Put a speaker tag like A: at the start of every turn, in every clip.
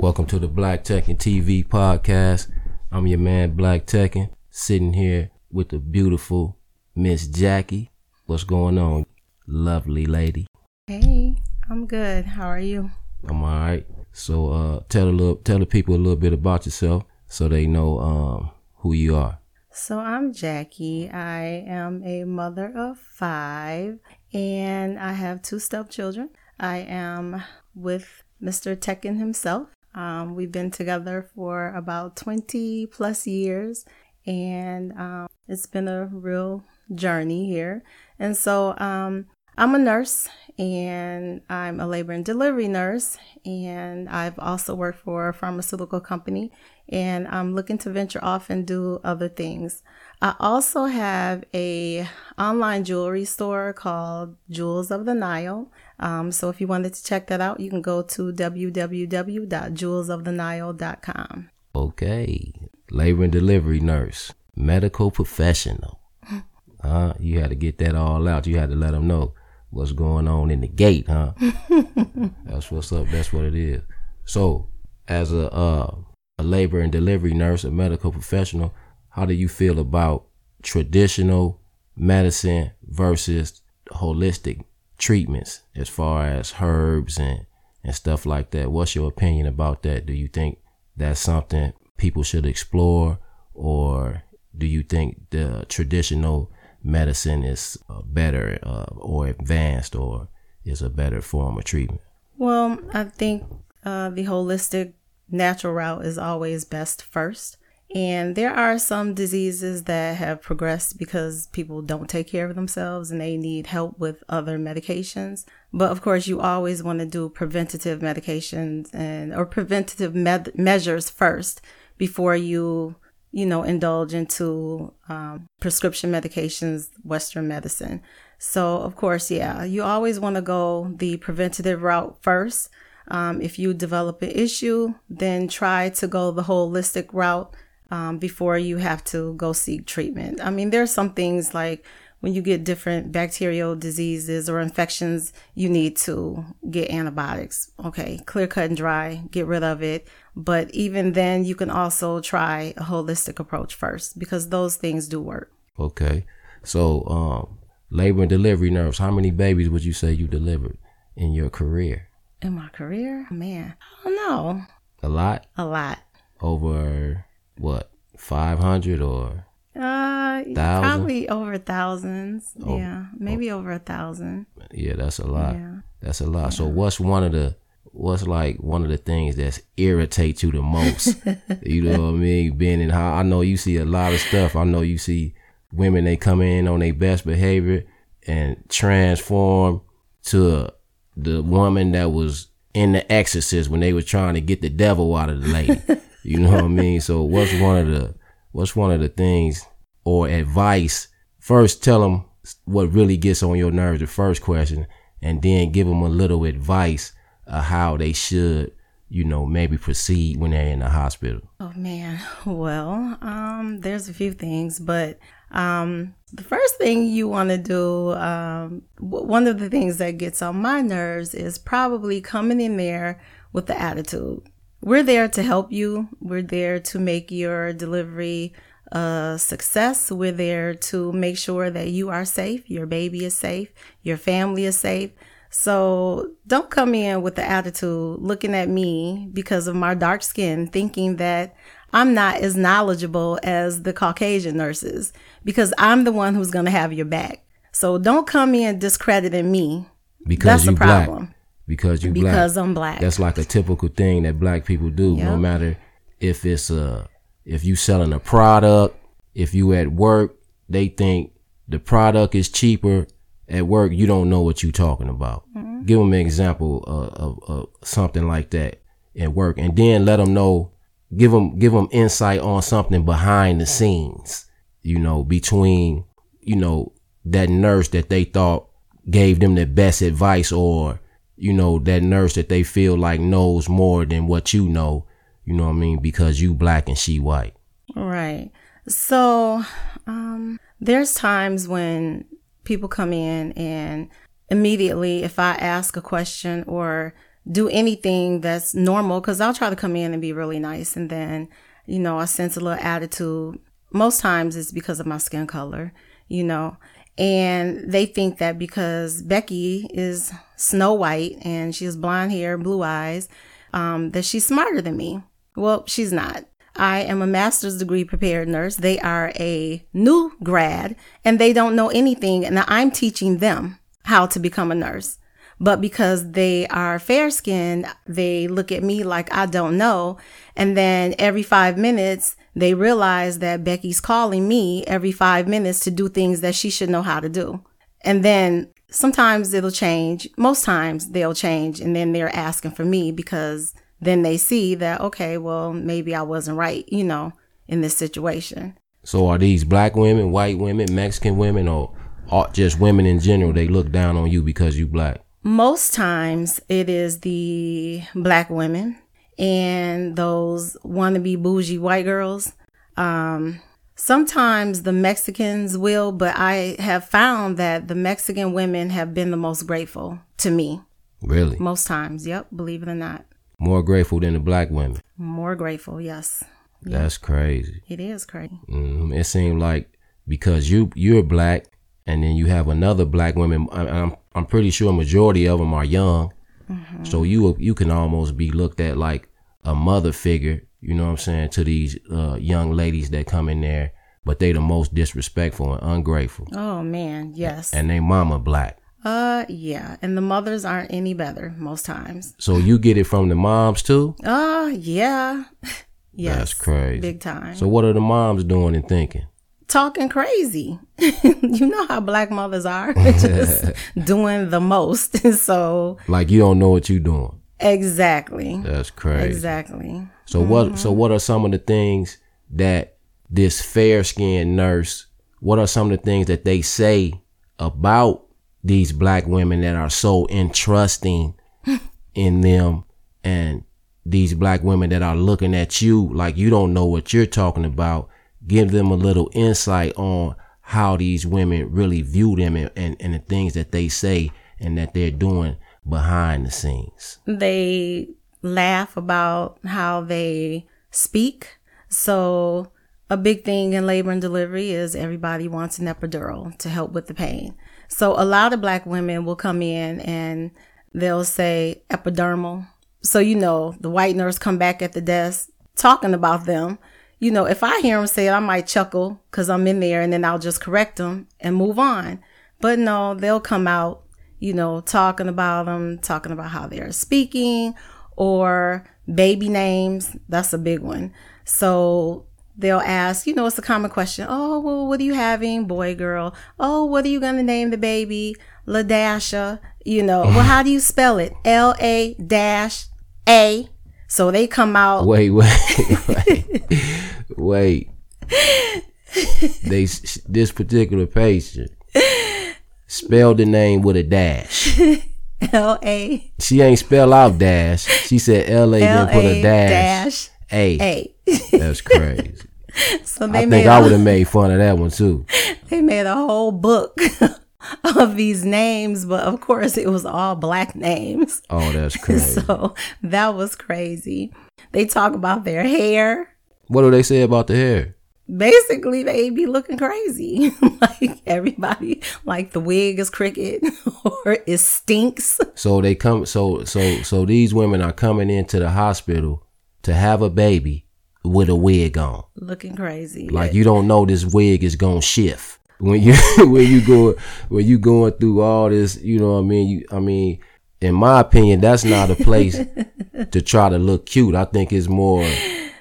A: Welcome to the Black Tekken TV podcast. I'm your man, Black Tekken, sitting here with the beautiful Miss Jackie. What's going on, lovely lady?
B: Hey, I'm good. How are you?
A: I'm all right. So, uh, tell a little, tell the people a little bit about yourself so they know um, who you are.
B: So I'm Jackie. I am a mother of five, and I have two stepchildren. I am with Mr. Tekken himself. Um, we've been together for about 20 plus years, and um, it's been a real journey here. And so um, I'm a nurse, and I'm a labor and delivery nurse, and I've also worked for a pharmaceutical company, and I'm looking to venture off and do other things. I also have a online jewelry store called Jewels of the Nile. Um, so if you wanted to check that out, you can go to www.jewelsofthenile.com.
A: Okay. Labor and delivery nurse, medical professional. uh, you had to get that all out. You had to let them know what's going on in the gate, huh? That's what's up. That's what it is. So, as a uh, a labor and delivery nurse, a medical professional, how do you feel about traditional medicine versus holistic treatments as far as herbs and, and stuff like that. What's your opinion about that? Do you think that's something people should explore or do you think the traditional medicine is uh, better uh, or advanced or is a better form of treatment?
B: Well, I think uh, the holistic natural route is always best first. And there are some diseases that have progressed because people don't take care of themselves and they need help with other medications. But of course, you always want to do preventative medications and or preventative med- measures first before you, you know, indulge into um, prescription medications, Western medicine. So of course, yeah, you always want to go the preventative route first. Um, if you develop an issue, then try to go the holistic route um, before you have to go seek treatment. I mean, there's some things like when you get different bacterial diseases or infections, you need to get antibiotics. Okay, clear cut and dry, get rid of it. But even then, you can also try a holistic approach first because those things do work.
A: Okay. So, um, labor and delivery nurse, how many babies would you say you delivered in your career?
B: In my career? Man, I don't know.
A: A lot?
B: A lot.
A: Over what five hundred or
B: uh thousand? probably over thousands oh, yeah maybe oh. over a thousand
A: yeah that's a lot yeah. that's a lot yeah. so what's one of the what's like one of the things that irritates you the most you know what i mean being in how i know you see a lot of stuff i know you see women they come in on their best behavior and transform to the woman that was in the exorcist when they were trying to get the devil out of the lady You know what I mean? So what's one of the what's one of the things or advice? First, tell them what really gets on your nerves. The first question, and then give them a little advice of how they should, you know, maybe proceed when they're in the hospital.
B: Oh man, well, um, there's a few things, but um, the first thing you want to do, um, one of the things that gets on my nerves is probably coming in there with the attitude. We're there to help you. We're there to make your delivery a success. We're there to make sure that you are safe, your baby is safe, your family is safe. So don't come in with the attitude looking at me because of my dark skin, thinking that I'm not as knowledgeable as the Caucasian nurses because I'm the one who's going to have your back. So don't come in discrediting me.
A: Because That's the problem. Black because you
B: because
A: black.
B: I'm black.
A: That's like a typical thing that black people do. Yep. No matter if it's a if you selling a product, if you at work, they think the product is cheaper. At work, you don't know what you're talking about. Mm-hmm. Give them an example of, of, of something like that at work, and then let them know. Give them give them insight on something behind the scenes. You know, between you know that nurse that they thought gave them the best advice or you know, that nurse that they feel like knows more than what you know, you know what I mean? Because you black and she white.
B: Right. So, um, there's times when people come in and immediately, if I ask a question or do anything that's normal because I'll try to come in and be really nice. And then, you know, I sense a little attitude. Most times it's because of my skin color, you know. And they think that because Becky is Snow White and she has blonde hair, blue eyes, um, that she's smarter than me. Well, she's not. I am a master's degree prepared nurse. They are a new grad and they don't know anything. And I'm teaching them how to become a nurse. But because they are fair skinned, they look at me like I don't know. And then every five minutes, they realize that Becky's calling me every five minutes to do things that she should know how to do. And then sometimes it'll change. Most times they'll change. And then they're asking for me because then they see that, okay, well, maybe I wasn't right, you know, in this situation.
A: So are these black women, white women, Mexican women, or, just women in general? They look down on you because you black.
B: Most times it is the black women and those wannabe bougie white girls. Um, sometimes the Mexicans will, but I have found that the Mexican women have been the most grateful to me.
A: Really?
B: Most times, yep, believe it or not.
A: More grateful than the black women.
B: More grateful, yes.
A: That's crazy.
B: It is crazy.
A: Mm, it seemed like because you you're black, and then you have another black woman. I, I'm I'm pretty sure a majority of them are young, mm-hmm. so you you can almost be looked at like a mother figure. You know what I'm saying to these uh, young ladies that come in there, but they the most disrespectful and ungrateful.
B: Oh man, yes.
A: And they mama black.
B: Uh, yeah, and the mothers aren't any better most times.
A: So you get it from the moms too?
B: Uh, yeah. yes.
A: That's crazy.
B: Big time.
A: So what are the moms doing and thinking?
B: Talking crazy. you know how black mothers are, just doing the most. so
A: like you don't know what you're doing.
B: Exactly.
A: That's crazy.
B: Exactly.
A: So mm-hmm. what? So what are some of the things that this fair skinned nurse? What are some of the things that they say about these black women that are so entrusting in them and these black women that are looking at you like you don't know what you're talking about give them a little insight on how these women really view them and, and, and the things that they say and that they're doing behind the scenes
B: they laugh about how they speak so a big thing in labor and delivery is everybody wants an epidural to help with the pain so a lot of black women will come in and they'll say epidermal. So, you know, the white nurse come back at the desk talking about them. You know, if I hear them say it, I might chuckle because I'm in there and then I'll just correct them and move on. But no, they'll come out, you know, talking about them, talking about how they're speaking or baby names. That's a big one. So they'll ask, you know, it's a common question. Oh, well, what are you having? Boy, girl. Oh, what are you going to name the baby? Ladasha. You know, well, how do you spell it? L A dash A. So they come out.
A: Wait, wait, wait, wait. they this particular patient spelled the name with a dash.
B: L A.
A: She ain't spell out dash. She said L A then put a dash. dash a.
B: A.
A: That's crazy.
B: so they
A: I think I would have made fun of that one too.
B: They made a whole book of these names, but of course it was all black names.
A: Oh, that's crazy.
B: so that was crazy. They talk about their hair.
A: What do they say about the hair?
B: Basically, they be looking crazy. like everybody, like the wig is crooked or it stinks.
A: So they come. So so so these women are coming into the hospital to have a baby with a wig on.
B: Looking crazy.
A: Like you don't know this wig is gonna shift. When you when you go when you going through all this, you know what I mean? You I mean, in my opinion, that's not a place to try to look cute. I think it's more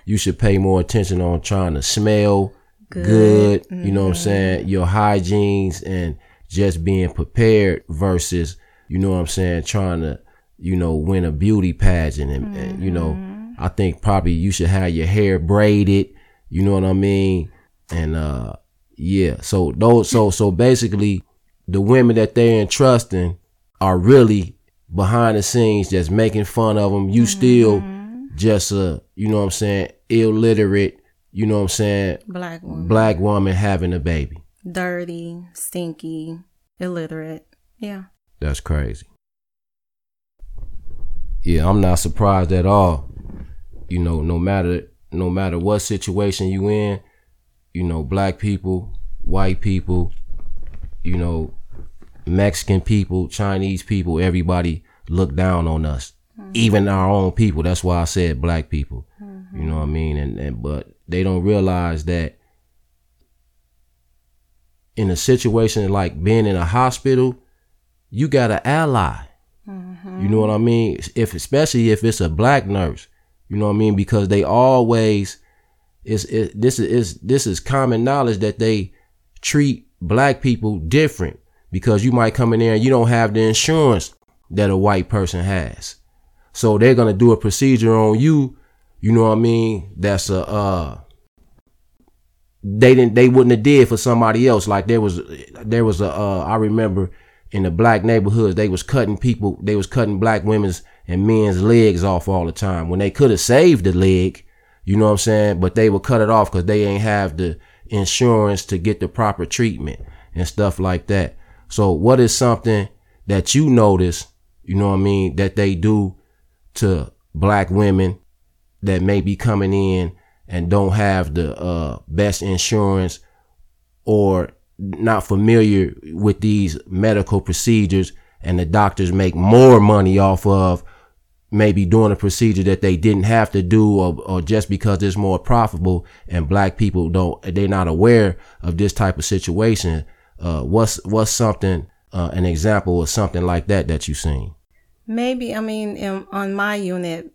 A: you should pay more attention on trying to smell good, good mm-hmm. you know what I'm mm-hmm. saying? Your hygienes and just being prepared versus, you know what I'm saying, trying to, you know, win a beauty pageant and, mm-hmm. and you know, mm-hmm. I think probably you should have your hair braided. You know what I mean? And uh, yeah. So those, so so basically, the women that they're entrusting are really behind the scenes, just making fun of them. You mm-hmm. still just a, you know what I'm saying, illiterate. You know what I'm saying?
B: Black woman.
A: Black woman having a baby.
B: Dirty, stinky, illiterate. Yeah.
A: That's crazy. Yeah, I'm not surprised at all. You know, no matter no matter what situation you in, you know, black people, white people, you know, Mexican people, Chinese people, everybody look down on us. Mm-hmm. Even our own people. That's why I said black people. Mm-hmm. You know what I mean? And, and but they don't realize that in a situation like being in a hospital, you got an ally. Mm-hmm. You know what I mean? If especially if it's a black nurse, you know what I mean? Because they always is it, this is this is common knowledge that they treat black people different because you might come in there and you don't have the insurance that a white person has. So they're gonna do a procedure on you, you know what I mean? That's a uh they didn't they wouldn't have did for somebody else. Like there was there was a uh I remember in the black neighborhoods they was cutting people they was cutting black women's and men's legs off all the time when they could have saved the leg, you know what I'm saying? But they would cut it off because they ain't have the insurance to get the proper treatment and stuff like that. So what is something that you notice, you know what I mean, that they do to black women that may be coming in and don't have the uh, best insurance or not familiar with these medical procedures and the doctors make more money off of maybe doing a procedure that they didn't have to do or, or just because it's more profitable and black people don't they're not aware of this type of situation uh, what's what's something uh, an example of something like that that you've seen?
B: Maybe i mean in, on my unit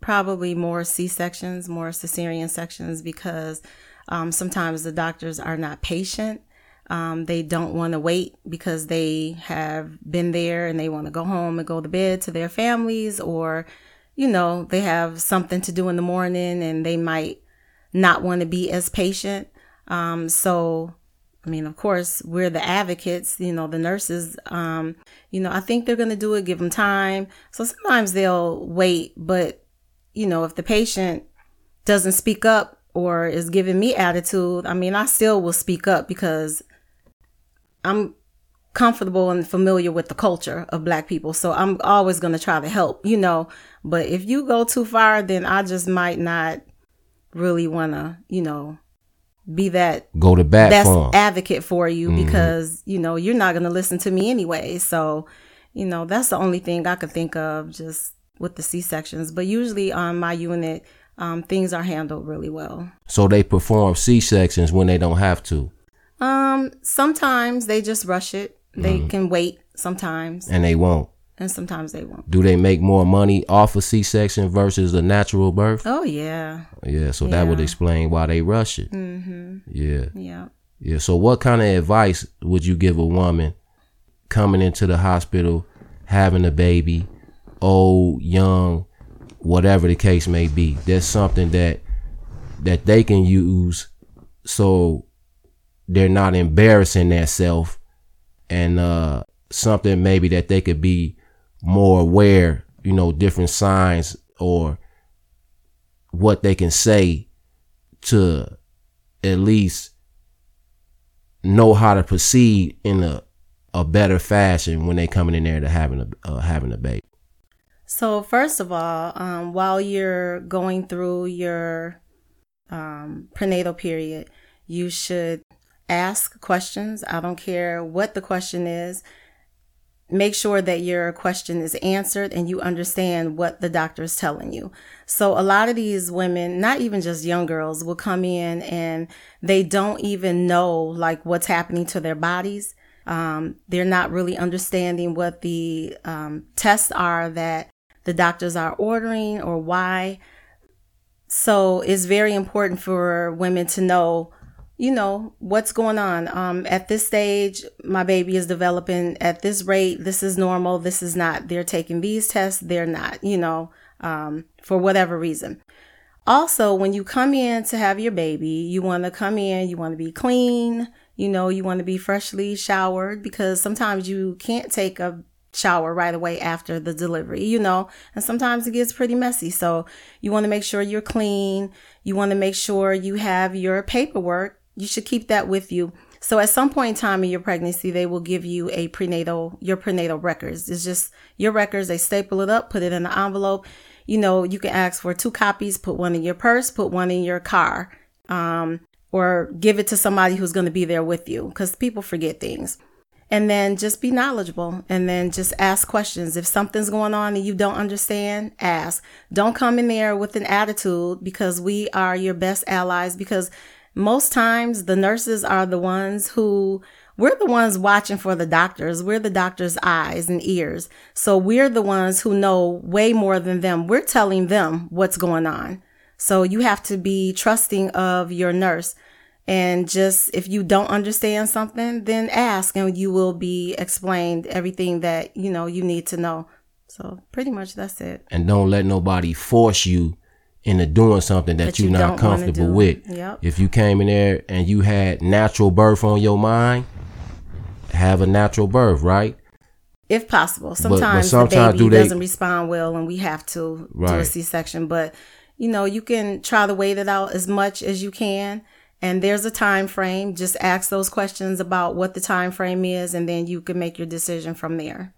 B: probably more c-sections more cesarean sections because um, sometimes the doctors are not patient um, they don't want to wait because they have been there and they want to go home and go to bed to their families, or, you know, they have something to do in the morning and they might not want to be as patient. Um, so, I mean, of course, we're the advocates, you know, the nurses, um, you know, I think they're going to do it, give them time. So sometimes they'll wait, but, you know, if the patient doesn't speak up or is giving me attitude, I mean, I still will speak up because I'm comfortable and familiar with the culture of black people. So I'm always going to try to help, you know, but if you go too far, then I just might not really want to, you know, be that
A: go to bat
B: that's
A: for
B: advocate for you mm-hmm. because, you know, you're not going to listen to me anyway. So, you know, that's the only thing I could think of just with the C-sections, but usually on my unit, um, things are handled really well.
A: So they perform C-sections when they don't have to.
B: Um, sometimes they just rush it. They mm. can wait sometimes.
A: And they won't.
B: And sometimes they won't.
A: Do they make more money off a C section versus a natural birth?
B: Oh yeah.
A: Yeah, so yeah. that would explain why they rush it.
B: Mm-hmm.
A: Yeah.
B: Yeah.
A: Yeah. So what kind of advice would you give a woman coming into the hospital, having a baby, old, young, whatever the case may be? That's something that that they can use so they're not embarrassing themselves and uh, something maybe that they could be more aware, you know, different signs or what they can say to at least know how to proceed in a a better fashion when they coming in there to having a uh, having a baby.
B: So first of all, um, while you're going through your um, prenatal period, you should ask questions. I don't care what the question is. Make sure that your question is answered and you understand what the doctor is telling you. So, a lot of these women, not even just young girls, will come in and they don't even know like what's happening to their bodies. Um, they're not really understanding what the um, tests are that the doctors are ordering or why. So, it's very important for women to know you know what's going on. Um, at this stage my baby is developing at this rate. This is normal. This is not they're taking these tests. They're not you know um, for whatever reason. Also when you come in to have your baby you want to come in you want to be clean you know you want to be freshly showered because sometimes you can't take a shower right away after the delivery, you know, and sometimes it gets pretty messy. So you want to make sure you're clean. You want to make sure you have your paperwork you should keep that with you So at some point in time in your pregnancy, they will give you a prenatal, your prenatal records. It's just your records. They staple it up, put it in an envelope. You know, you can ask for two copies, put one in your purse, put one in your car, um, or give it to somebody who's going to be there with you because people forget things and then just be knowledgeable and then just ask questions. If something's going on and you don't understand, ask. Don't come in there with an attitude because we are your best allies because most times the nurses are the ones who we're the ones watching for the doctors. We're the doctor's eyes and ears. So we're the ones who know way more than them. We're telling them what's going on. So you have to be trusting of your nurse. And just if you don't understand something, then ask and you will be explained everything that, you know, you need to know. So pretty much that's it.
A: And don't let nobody force you into doing something that,
B: That
A: you're
B: you
A: not comfortable with.
B: Yep.
A: If you came in there and you had natural birth on your mind, have a natural birth, right?
B: If possible.
A: but
B: Sometimes,
A: sometimes
B: the
A: do
B: baby
A: they-
B: doesn't respond well and we have to do a
A: Right.
B: C-section. But, you know, you can try to wait it out as much as you can. And there's a time frame. Just ask those questions about what the time frame is and then you can make your decision from there.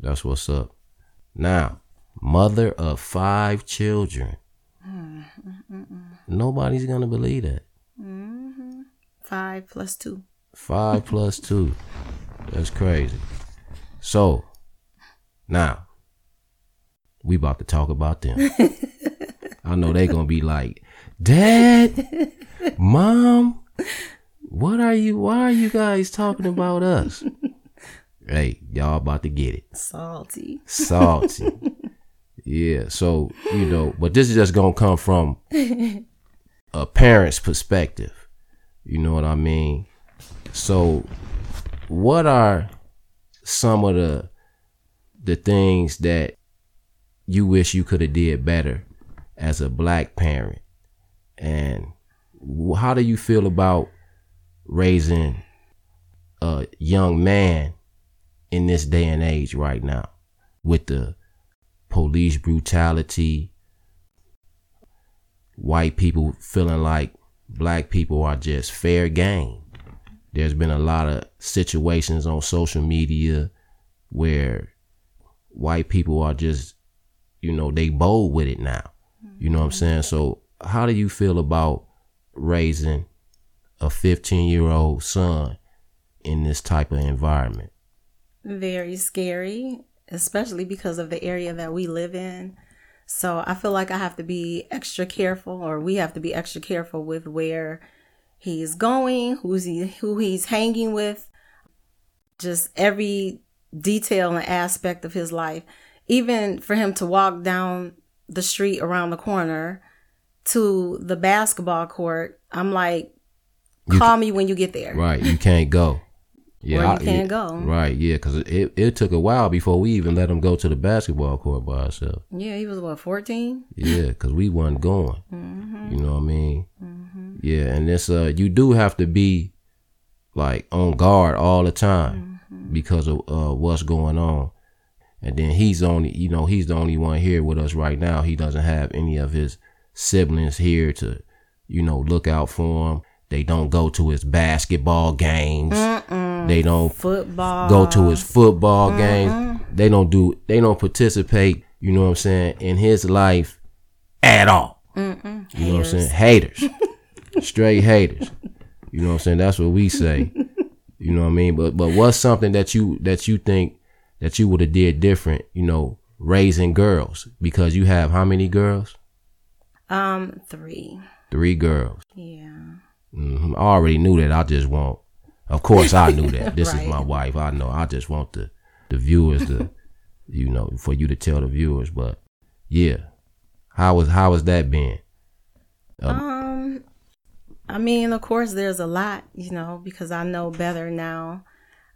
A: That's what's up. Now, mother of five children. Mm-hmm. Nobody's gonna believe that. Mm-hmm.
B: Five plus two.
A: Five plus two. That's crazy. So, now, we about to talk about them. I know they gonna be like, Dad, Mom, what are you? Why are you guys talking about us? hey, y'all about to get it.
B: Salty.
A: salty. yeah. So you know, but this is just gonna come from a parent's perspective. You know what I mean? So, what are some of the the things that you wish you could have did better as a black parent, and how do you feel about raising a young man in this day and age right now with the police brutality, white people feeling like black people are just fair game. There's been a lot of situations on social media where white people are just, you know, they bold with it now. You know what I'm mm-hmm. saying? So, how do you feel about raising a 15 year old son in this type of environment?
B: Very scary, especially because of the area that we live in. So I feel like I have to be extra careful, or we have to be extra careful with where he's going, who's he, who he's hanging with, just every detail and aspect of his life. Even for him to walk down the street around the corner to the basketball court, I'm like,
A: You
B: call me when you get there.
A: Right, you can't go.
B: You
A: I-
B: can't
A: yeah,
B: go.
A: Right, yeah, because it, it took a while before we even let him go to the basketball court by ourselves.
B: Yeah, he was what, 14?
A: Yeah, because we wasn't going.
B: Mm-hmm.
A: You know what I mean? Yeah, and this uh, you do have to be like on guard all the time
B: Mm-hmm.
A: because of uh what's going on. And then he's only, you know, he's the only one here with us right now. He doesn't have any of his siblings here to, you know, look out for him. They don't go to his basketball games. They don't
B: Football.
A: go to his football
B: Mm-hmm.
A: games. They don't do. They don't participate. You know what I'm saying in his life at all. You know what I'm saying? Haters, straight haters. You know what I'm saying? That's what we say. You know what I mean? But but what's something that you that you think that you would have did different? You know, raising girls because you have how many girls?
B: Um, three.
A: Three girls.
B: Yeah.
A: hmm I already knew that. I just want. Of course, I knew that. This
B: Right.
A: is my wife. I know. I just want the the viewers to, you know, for you to tell the viewers. But yeah, how was how was that been?
B: Um, I mean, of course, there's a lot, you know, because I know better now.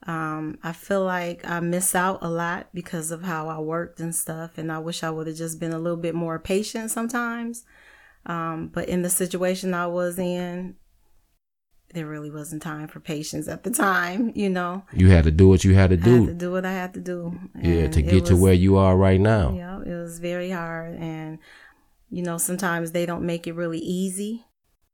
B: Um, I feel like I miss out a lot because of how I worked and stuff, and I wish I would have just been a little bit more patient sometimes. Um, but in the situation I was in, there really wasn't time for patience at the time, you know.
A: You had to do what you had to
B: I had to
A: do.
B: do what I had to do.
A: Yeah, to get to where you are right now.
B: Yeah, it was very hard, and you know sometimes they don't make it really easy,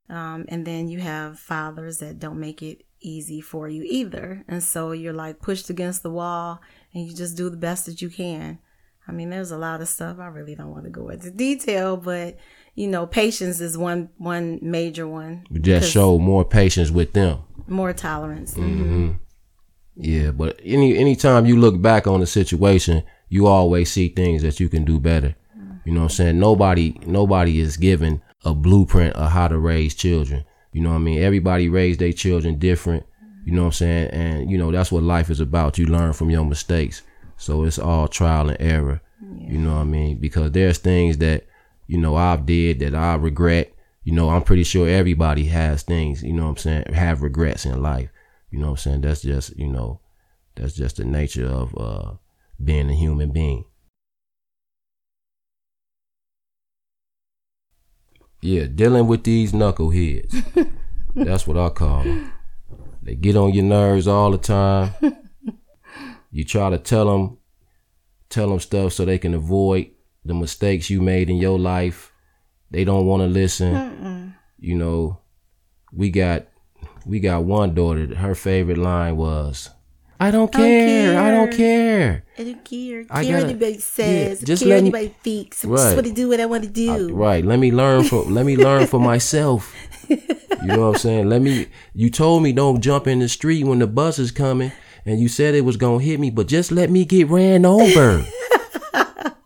B: um, and then you have fathers that don't make it easy for you either. And so you're like pushed against the wall and you just do the best that you can. I mean, there's a lot of stuff. I really don't want to go into detail, but you know, patience is one one major one.
A: Just show more patience with them.
B: More tolerance. Mm-hmm.
A: Yeah, but any anytime you look back on the situation, you always see things that you can do better. You know what I'm saying? Nobody nobody is given a blueprint of how to raise children. You know what I mean? Everybody raised their children different. You know what I'm saying? And you know, that's what life is about. You learn from your mistakes. So it's all trial and error. Yeah. You know what I mean? Because there's things that, you know, I've did that I regret. You know, I'm pretty sure everybody has things, you know what I'm saying, have regrets in life. You know what I'm saying? That's just, you know, that's just the nature of uh being a human being. Yeah, dealing with these knuckleheads. that's what I call them. They get on your nerves all the time. You try to tell them, tell them stuff so they can avoid the mistakes you made in your life. They don't want to listen. Mm-mm. You know, we got we got one daughter. Her favorite line was, "I don't care. I don't care.
B: I don't care. I care gotta, anybody says. Yeah, just care let anybody me, thinks. I right. just want to do what I want to do.
A: I, right. Let me learn from. let me learn for myself. You know what I'm saying? Let me. You told me don't jump in the street when the bus is coming and you said it was gonna hit me, but just let me get ran over.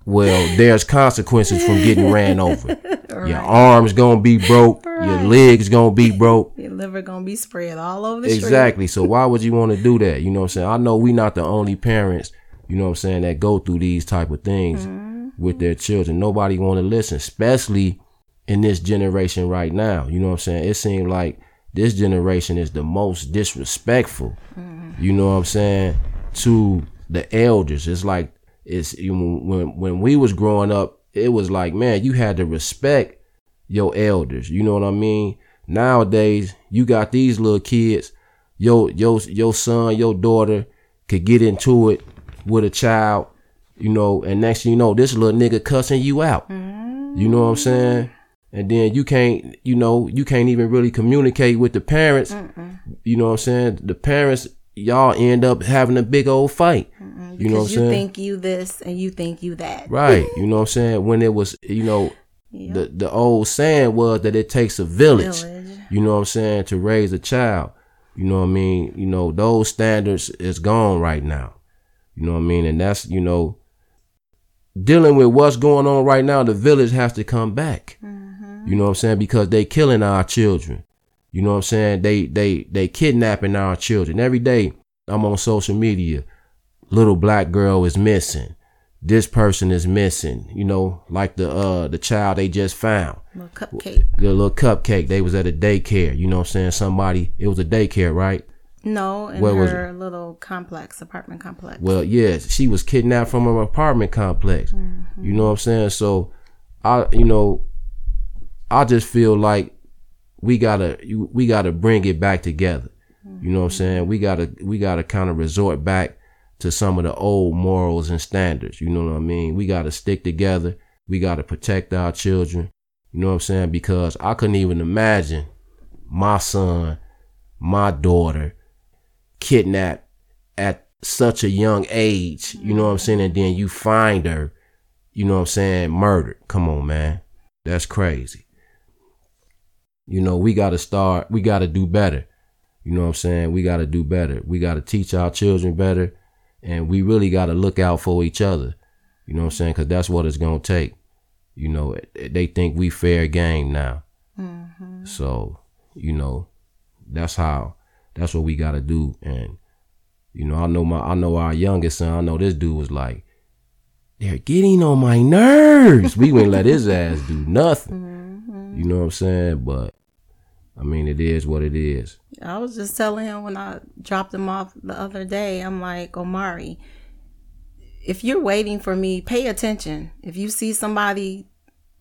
A: well, there's consequences from getting ran over. Right. Your arms gonna be broke. Right. Your legs gonna be broke.
B: Your liver gonna be spread all over the
A: Exactly. so why would you want to do that? You know what I'm saying? I know we not the only parents, you know what I'm saying, that go through these type of things mm-hmm. with their children. Nobody want to listen, especially in this generation right now. You know what I'm saying? It seems like this generation is the most disrespectful. Mm-hmm you know what I'm saying, to the elders. It's like it's you when when we was growing up, it was like, man, you had to respect your elders. You know what I mean? Nowadays, you got these little kids, your your your son, your daughter could get into it with a child, you know, and next thing you know, this little nigga cussing you out. Mm-hmm. You know what I'm saying? And then you can't, you know, you can't even really communicate with the parents. Mm-mm. You know what I'm saying? The parents y'all end up having a big old fight.
B: Mm-hmm, you know what I'm saying? You think you this and you think you that.
A: Right. You know what I'm saying? When it was, you know, yep. the the old saying was that it takes a village, village. You know what I'm saying? To raise a child. You know what I mean? You know, those standards is gone right now. You know what I mean? And that's, you know, dealing with what's going on right now, the village has to come back. Mm-hmm. You know what I'm saying? Because they killing our children. You know what I'm saying? They they they kidnapping our children. Every day I'm on social media. Little black girl is missing. This person is missing. You know, like the uh the child they just found.
B: Little cupcake.
A: The little cupcake. They was at a daycare. You know what I'm saying? Somebody it was a daycare, right?
B: No, in Where her little complex, apartment complex.
A: Well, yes, she was kidnapped from her apartment complex. Mm-hmm. You know what I'm saying? So I you know I just feel like we gotta we gotta bring it back together. You know what I'm saying? We gotta we gotta kind of resort back to some of the old morals and standards. You know what I mean? We gotta stick together. We gotta protect our children. You know what I'm saying? Because I couldn't even imagine my son, my daughter, kidnapped at such a young age. You know what I'm mm. saying? And then you find her, you know what I'm saying, murdered. Come on, man. That's crazy. You know, we got to start, we got to do better. You know what I'm saying? We got to do better. We got to teach our children better. And we really got to look out for each other. You know what I'm saying? Because that's what it's going to take. You know, they think we fair game now. Mm-hmm. So, you know, that's how, that's what we got to do. And, you know, I know my, I know our youngest son, I know this dude was like, they're getting on my nerves. we wouldn't let his ass do nothing. You know what I'm saying? But I mean, it is what it is.
B: I was just telling him when I dropped him off the other day, I'm like, Omari, if you're waiting for me, pay attention. If you see somebody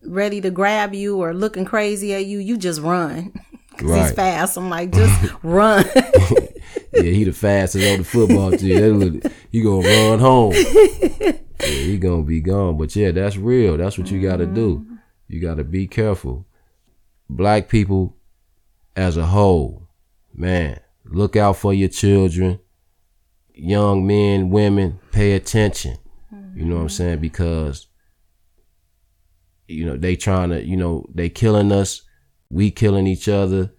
B: ready to grab you or looking crazy at you, you just run. Cause right. he's fast. I'm like, just run.
A: yeah, he the fastest on the football team. He gonna run home. yeah, he gonna be gone. But yeah, that's real. That's what you gotta do. Mm-hmm. You gotta be careful black people as a whole, man, Look out for your children. Young men, women, pay attention. You know what I'm saying? Because you know, they trying to, you know, they killing us, we killing each other.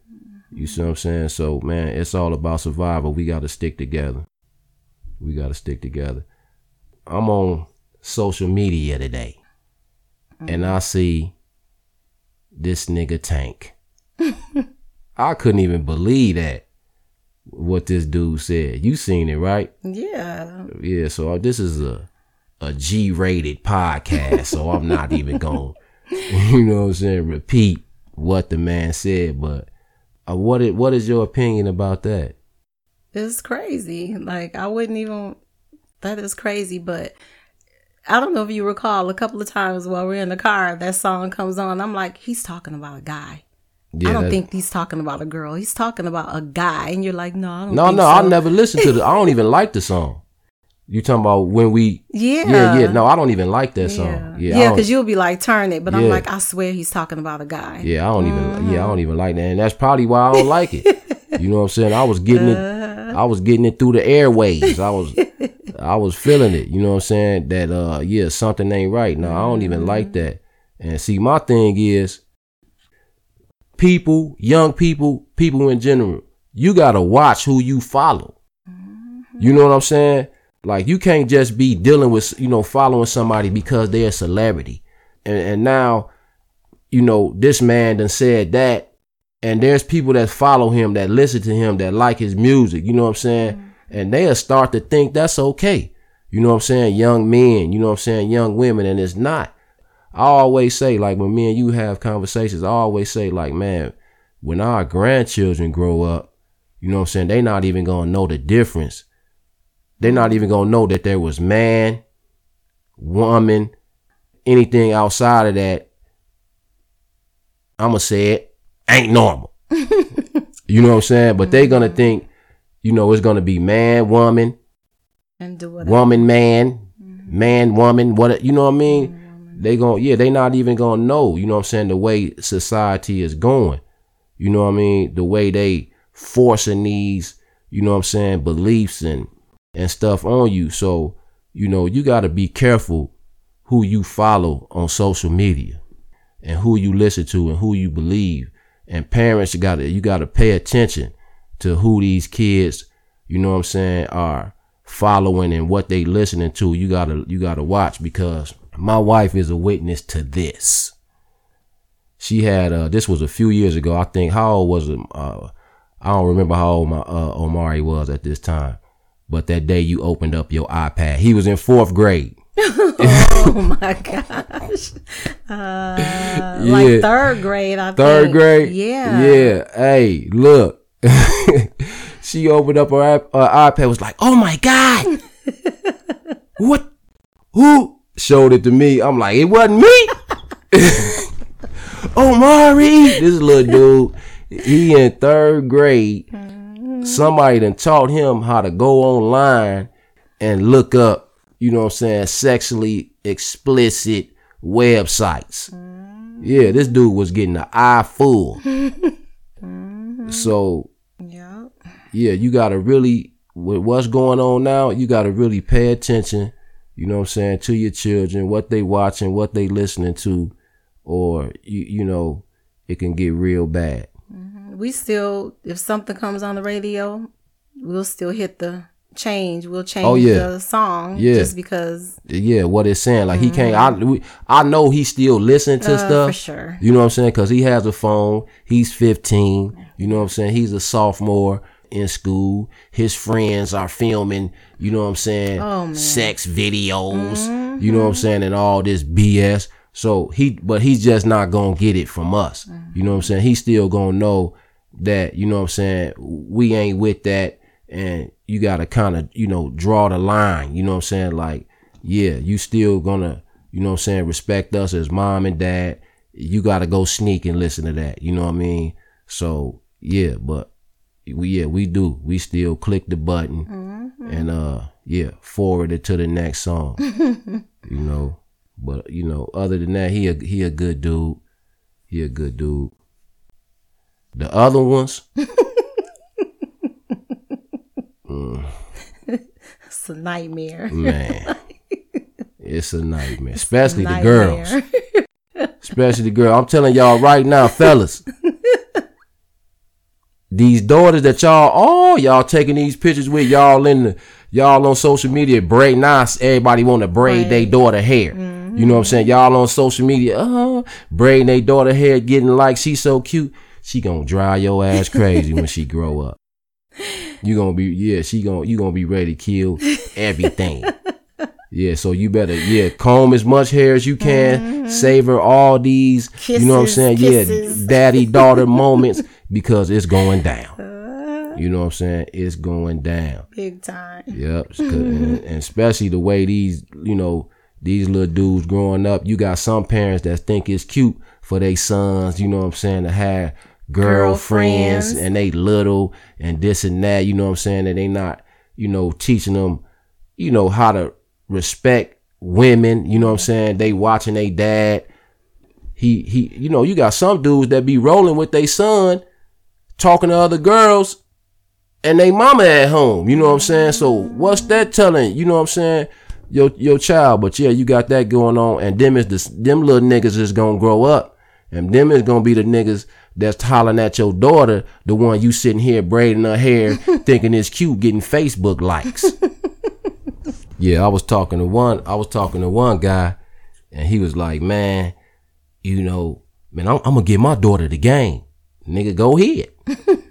A: You see what I'm saying? So man, it's all about survival. We gotta stick together. We gotta stick together. I'm on social media today. And I see this nigga tank. I couldn't even believe that what this dude said. You seen it, right?
B: Yeah.
A: Yeah, so this is a a G rated podcast, so I'm not even going you know what I'm saying, repeat what the man said, but uh, what it, what is your opinion about that?
B: It's crazy. Like I wouldn't even that is crazy, but I don't know if you recall a couple of times while we're in the car, that song comes on. I'm like, he's talking about a guy. Yeah, I don't think he's talking about a girl. He's talking about a guy, and you're like, no, I don't.
A: No, no,
B: so.
A: I never listened to the. I don't even like the song. You talking about when we?
B: Yeah,
A: yeah, yeah. No, I don't even like that song.
B: Yeah, yeah, because you'll be like, turn it, but yeah. I'm like, I swear he's talking about a guy.
A: Yeah, I don't even. Mm-hmm. Yeah, I don't even like that, and that's probably why I don't like it. you know what I'm saying? I was getting it. Uh-huh. I was getting it through the airways. I was, I was feeling it. You know what I'm saying? That uh, yeah, something ain't right. Now I don't even mm-hmm. like that. And see, my thing is, people, young people, people in general, you gotta watch who you follow. Mm-hmm. You know what I'm saying? Like you can't just be dealing with, you know, following somebody because they're a celebrity. And, and now, you know, this man done said that. And there's people that follow him, that listen to him, that like his music. You know what I'm saying? And they'll start to think that's okay. You know what I'm saying? Young men, you know what I'm saying? Young women. And it's not. I always say, like, when me and you have conversations, I always say, like, man, when our grandchildren grow up, you know what I'm saying? They not even gonna know the difference they're not even gonna know that there was man, woman, anything outside of that. I'ma say it ain't normal. you know what I'm saying? But they're gonna think, you know, it's gonna be man, woman,
B: and do what
A: woman, man, mm-hmm. man, woman. What you know what I mean? Mm-hmm. They gonna yeah, they not even gonna know. You know what I'm saying? The way society is going. You know what I mean? The way they forcing these, you know what I'm saying, beliefs and and stuff on you. So, you know, you got to be careful who you follow on social media and who you listen to and who you believe. And parents, you got to, you got to pay attention to who these kids, you know what I'm saying, are following and what they listening to. You got to, you got to watch because my wife is a witness to this. She had, uh, this was a few years ago. I think, how old was it? Uh, I don't remember how old my, uh, Omari was at this time but that day you opened up your iPad. He was in fourth grade.
B: oh my gosh. Uh, yeah. Like third grade, I
A: Third
B: think.
A: grade?
B: Yeah.
A: Yeah. Hey, look. she opened up her, her iPad, was like, oh my God. what? Who? Showed it to me. I'm like, it wasn't me. oh, Mari. This little dude, he in third grade. Mm somebody done taught him how to go online and look up, you know what I'm saying, sexually explicit websites. Mm-hmm. Yeah, this dude was getting an eye full. mm-hmm. So, yeah. You got to really, with what's going on now, you got to really pay attention, you know what I'm saying, to your children, what they watching, what they listening to, or, you, you know, it can get real bad
B: we still, if something comes on the radio, we'll still hit the change. We'll change oh, yeah. the song yeah. just because.
A: Yeah, what it's saying. Like mm-hmm. he can't. I we, I know he still listening to uh, stuff.
B: For sure.
A: You know what I'm saying? Because he has a phone. He's 15. You know what I'm saying? He's a sophomore in school. His friends are filming. You know what I'm saying?
B: Oh,
A: Sex videos. Mm-hmm. You know what I'm saying? And all this BS. So he, but he's just not gonna get it from us. Mm-hmm. You know what I'm saying? He's still gonna know that, you know what I'm saying, we ain't with that and you gotta kinda, you know, draw the line, you know what I'm saying? Like, yeah, you still gonna, you know what I'm saying, respect us as mom and dad. You gotta go sneak and listen to that, you know what I mean? So yeah, but we yeah, we do. We still click the button mm-hmm. and uh yeah, forward it to the next song. you know. But you know, other than that, he a he a good dude. He a good dude. The other ones,
B: it's a nightmare.
A: Man, it's a nightmare, especially the girls. Especially the girl. I'm telling y'all right now, fellas. these daughters that y'all, all y'all taking these pictures with y'all in the, y'all on social media, braid nice. Everybody want to braid
B: Right.
A: their daughter hair. You know what I'm saying? Y'all on social media, uh huh, braiding their daughter hair, getting like she's so cute. She gonna drive your ass crazy when she grow up. You gonna be yeah, she gonna you gonna be ready to kill everything. Yeah, so you better yeah comb as much hair as you can, mm-hmm. savor all these you know what I'm saying
B: kisses.
A: yeah daddy daughter moments because it's going down. Uh-huh. You know what I'm saying? It's going down.
B: Big time.
A: Yep. and, mm-hmm. and especially the way these you know these little dudes growing up. You got some parents that think it's cute for their sons. You know what I'm saying to have girlfriends
B: Girlfriends.
A: and they little and this and that. You know what I'm saying that they not you know teaching them you know how to respect women. You know what I'm saying? They watching their dad. He he. You know you got some dudes that be rolling with their son, talking to other girls and they mama at home. You know what I'm saying? So what's that telling? You know what I'm saying? Your your child, but yeah, you got that going on, and them is the them little niggas is gonna grow up, and them is gonna be the niggas that's hollering at your daughter, the one you sitting here braiding her hair, thinking it's cute, getting Facebook likes. Yeah, I was talking to one, I was talking to one guy, and he was like, man, you know, man, I'm, I'm gonna give my daughter the game, nigga, go ahead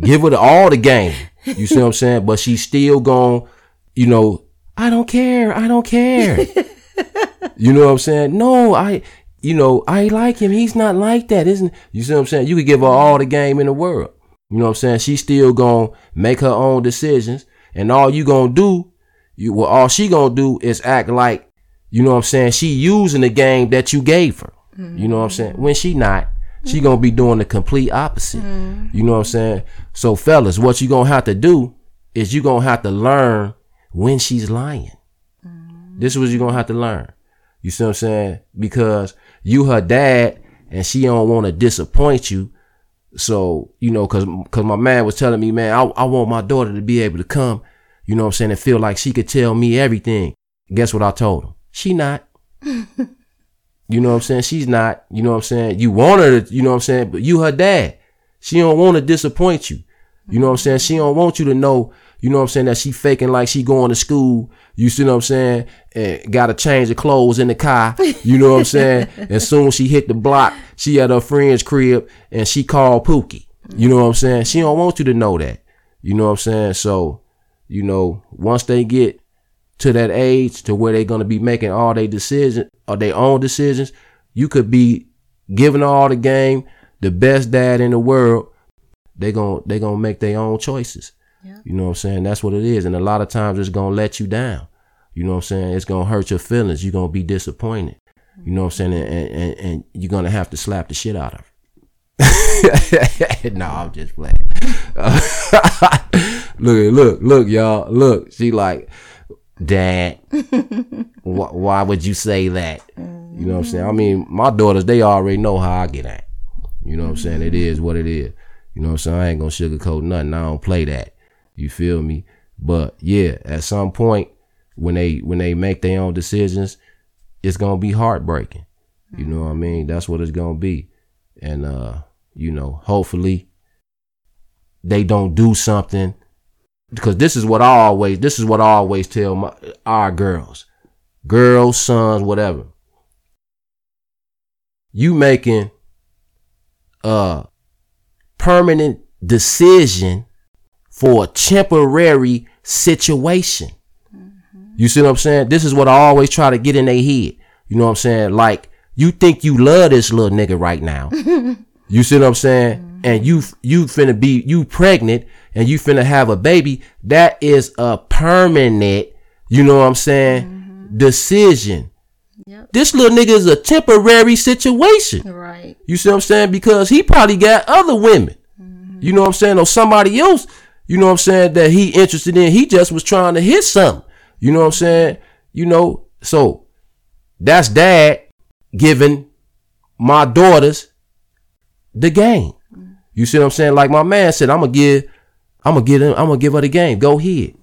A: give her the, all the game. You see what I'm saying? But she's still going, you know, I don't care. I don't care. you know what I'm saying? No, I, you know, I like him. He's not like that, isn't You see what I'm saying? You could give her all the game in the world. You know what I'm saying? She's still to make her own decisions. And all you to do, you, well, all she to do is act like, you know what I'm saying? She using the game that you gave her. You know what I'm saying? When she not, she gonna be doing the complete opposite. Mm-hmm. You know what I'm saying? So fellas, what you gonna have to do is you gonna have to learn when she's lying. Mm-hmm. This is what you gonna have to learn. You see what I'm saying? Because you her dad and she don't want to disappoint you. So, you know, cause, cause my man was telling me, man, I, I want my daughter to be able to come, you know what I'm saying, and feel like she could tell me everything. Guess what I told him? She not. You know what I'm saying? She's not, you know what I'm saying? You want her to, you know what I'm saying? But you her dad. She don't want to disappoint you. You know what I'm saying? She don't want you to know, you know what I'm saying, that she faking like she going to school. You see what I'm saying? And got to change the clothes in the car. You know what I'm saying? As soon she hit the block, she at her friend's crib and she called Pookie. You know what I'm saying? She don't want you to know that. You know what I'm saying? So, you know, once they get to that age to where they're gonna be making all their decisions or their own decisions, you could be giving all the game, the best dad in the world. They gonna they gonna make their own choices.
B: Yeah.
A: You know what I'm saying? That's what it is. And a lot of times it's gonna let you down. You know what I'm saying? It's gonna hurt your feelings. You're gonna be disappointed. You know what I'm saying? And, and, and you're gonna have to slap the shit out of her. no, I'm just playing. look, look, look, y'all. Look, she like, Dad, why, why would you say that? You know what I'm saying? I mean, my daughters, they already know how I get at. You know what I'm saying? It is what it is. You know what I'm saying? I ain't gonna sugarcoat nothing. I don't play that. You feel me? But yeah, at some point when they when they make their own decisions, it's gonna be heartbreaking. You know what I mean? That's what it's gonna be. And uh, you know, hopefully they don't do something because this is what I always this is what I always tell my our girls, girls, sons, whatever. You making a permanent decision for a temporary situation. Mm-hmm. You see what I'm saying? This is what I always try to get in their head. You know what I'm saying? Like you think you love this little nigga right now. You see what I'm saying? And you you finna be you pregnant and you finna have a baby. That is a permanent, you know what I'm saying, mm-hmm. decision.
B: Yep.
A: This little nigga is a temporary situation.
B: Right.
A: You see what I'm saying? Because he probably got other women. Mm-hmm. You know what I'm saying? Or somebody else, you know what I'm saying, that he interested in. He just was trying to hit something. You know what I'm saying? You know, so that's dad giving my daughters the game. You see what I'm saying? Like my man said, I'm gonna give, I'm gonna give him, I'm gonna give her the game. Go ahead.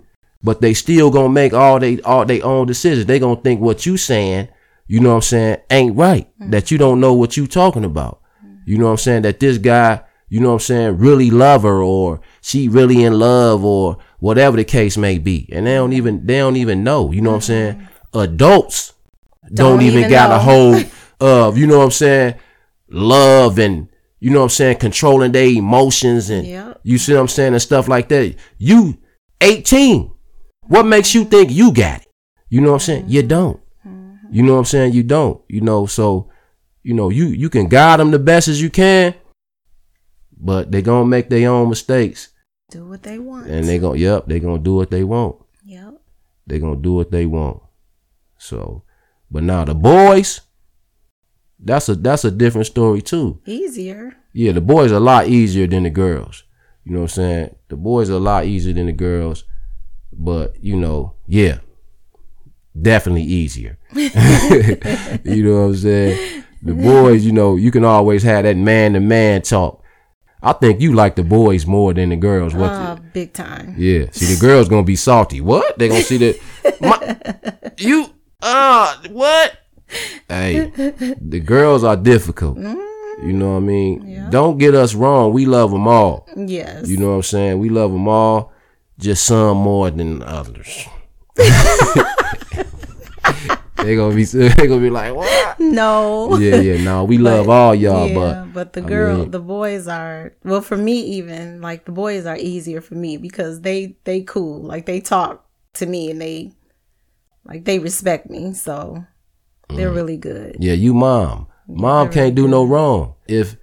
A: but they still gonna make all they all they own decisions. They gonna think what you saying, you know what I'm saying, ain't right. Mm. That you don't know what you talking about. You know what I'm saying? That this guy, you know what I'm saying, really love her or she really in love or whatever the case may be. And they don't even they don't even know. You know what I'm mm-hmm. saying? Adults don't,
B: Don't
A: even,
B: even
A: got a hold of, you know what I'm saying, love and you know what I'm saying, controlling their emotions and you see what I'm saying and stuff like that. You 18. What makes you think you got it? You know what I'm saying? You mm-hmm. don't. Mm-hmm. You know what I'm saying? You don't. You know, so you know, you you can guide them the best as you can, but they gonna make their own mistakes,
B: Do what they want.
A: and they gonna yep, they gonna do what they want.
B: yep.
A: They gonna do what they want. So, but now the boys, that's a that's a different story too.
B: Easier.
A: Yeah, the boys are a lot easier than the girls. You know what I'm saying? The boys are a lot easier than the girls, but you know, yeah, definitely easier. you know what I'm saying? The boys, you know, you can always have that man to man talk. I think you like the boys more than the girls. What?
B: Uh, big time.
A: yeah. See, the girls gonna be salty. What? They gonna see that. My, you. Uh. What? Hey, the girls are difficult. You know what I mean? Don't get us wrong. We love them all.
B: Yes.
A: You know what I'm saying? We love them all. Just some more than others. they gonna be. They gonna be like, what?
B: no.
A: Yeah, yeah. No, we love all y'all,
B: yeah,
A: but
B: the
A: I
B: girl,
A: mean-
B: the boys are well for me. Even like the boys are easier for me because they they cool. Like they talk to me and they like they respect me. So
A: Mm.
B: they're really good.
A: Yeah, you mom. Mom can't do no wrong. If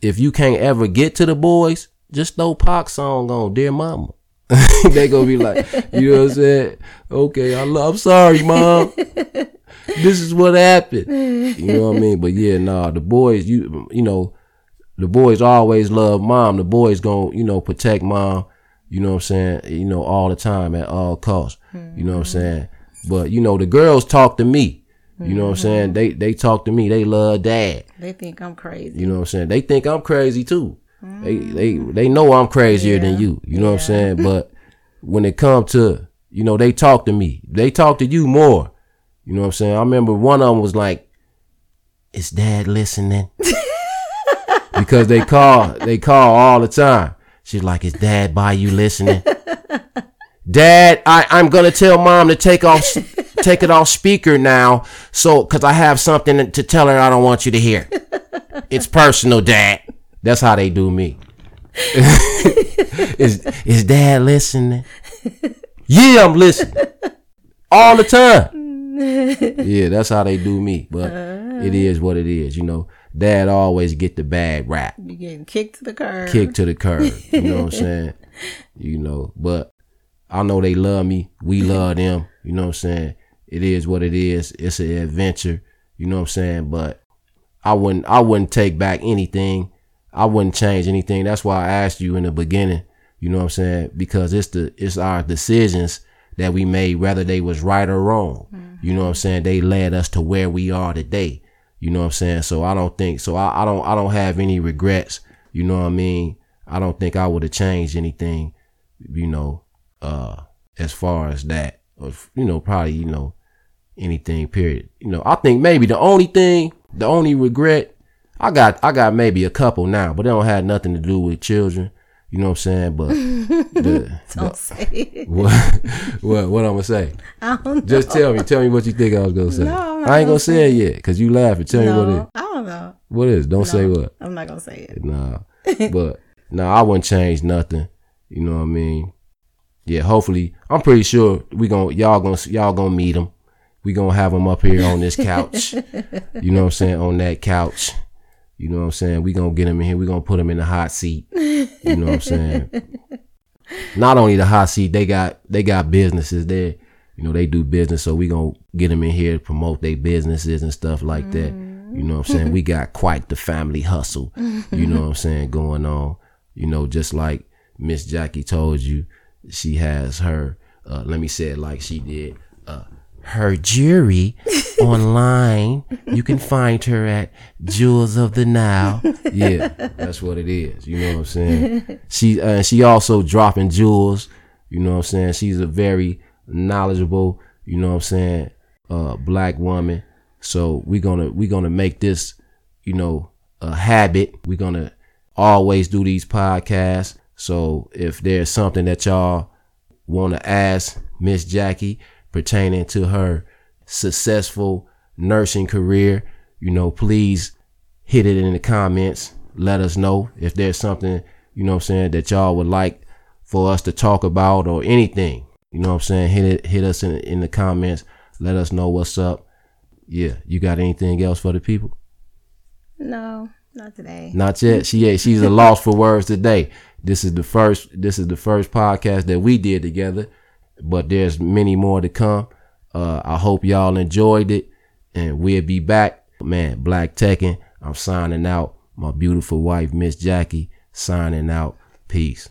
A: if you can't ever get to the boys, just throw Pac song on, dear mama. they gonna be like, you know what I'm saying? Okay, I love, I'm sorry, mom. this is what happened. You know what I mean? But yeah, nah, the boys, you you know, the boys always love mom. The boys gonna, you know, protect mom, you know what I'm saying, you know, all the time at all costs. You know what I'm saying? But you know, the girls talk to me. You know what I'm mm-hmm. saying? They they talk to me. They love dad.
B: They think I'm crazy.
A: You know what I'm saying? They think I'm crazy too. They mm. they they know I'm crazier than you. You know what I'm saying? But when it comes to you know, they talk to me. They talk to you more. You know what I'm saying? I remember one of them was like, "Is Dad listening?" because they call they call all the time. She's like, "Is Dad by you listening?" Dad, I, I'm gonna tell mom to take off take it off speaker now, so cause I have something to tell her I don't want you to hear. It's personal, Dad. That's how they do me. is is Dad listening? Yeah, I'm listening all the time. yeah, that's how they do me. But uh-huh. it is what it is. You know, Dad always get the bad rap
B: You getting kicked to the curb.
A: kick to the curb. You know what I'm saying? You know, but I know they love me. We love them. You know what I'm saying? It is what it is. It's an adventure. You know what I'm saying? But I wouldn't I wouldn't take back anything. I wouldn't change anything. That's why I asked you in the beginning. You know what I'm saying? Because it's the it's our decisions that we made, whether they was right or wrong. You know what I'm saying? They led us to where we are today. You know what I'm saying? So I don't think so I, I don't I don't have any regrets. You know what I mean? I don't think I would have changed anything, you know, uh as far as that. Or you know, probably, you know, anything period. You know, I think maybe the only thing, the only regret, I got I got maybe a couple now, but they don't have nothing to do with children. You know what I'm saying? But the,
B: Don't say it.
A: what what what I'm gonna say?
B: I don't know.
A: Just tell me, tell me what you think I was gonna say.
B: No,
A: I ain't
B: gonna
A: gonna say it yet, cause you laughing. Tell me what it
B: I don't know.
A: what is. Don't say what.
B: I'm not gonna say it.
A: Nah, but nah, I wouldn't change nothing. You know what I mean? Yeah, hopefully, I'm pretty sure we gonna y'all gonna y'all gonna meet him. We gonna have him up here on this couch. you know what I'm saying? On that couch. You know what I'm saying? We gonna get him in here. We gonna put him in the hot seat. You know what I'm saying? Not only the hot seat, they got they got businesses there. You know, they do business, so we gonna get them in here to promote their businesses and stuff like that. You know what I'm saying? We got quite the family hustle. You know what I'm saying going on. You know, just like Miss Jackie told you, she has her. Uh, let me say it like she did. Uh, her jury online. You can find her at Jewels of the Nile. Yeah, that's what it is. You know what I'm saying? She uh, she also dropping jewels. You know what I'm saying? She's a very knowledgeable, you know what I'm saying, uh, black woman. So we're gonna we're gonna make this, you know, a habit. We're gonna always do these podcasts. So if there's something that y'all want to ask Miss Jackie pertaining to her successful nursing career, you know, please hit it in the comments. Let us know if there's something, you know I'm saying, that y'all would like for us to talk about or anything. You know what I'm saying? Hit it hit us in in the comments. Let us know what's up. Yeah. You got anything else for the people?
B: No, not today.
A: Not yet. She yeah, she's a loss for words today. This is the first this is the first podcast that we did together. But there's many more to come. Uh I hope y'all enjoyed it. And we'll be back. Man, Black Techin. I'm signing out. My beautiful wife, Miss Jackie, signing out. Peace.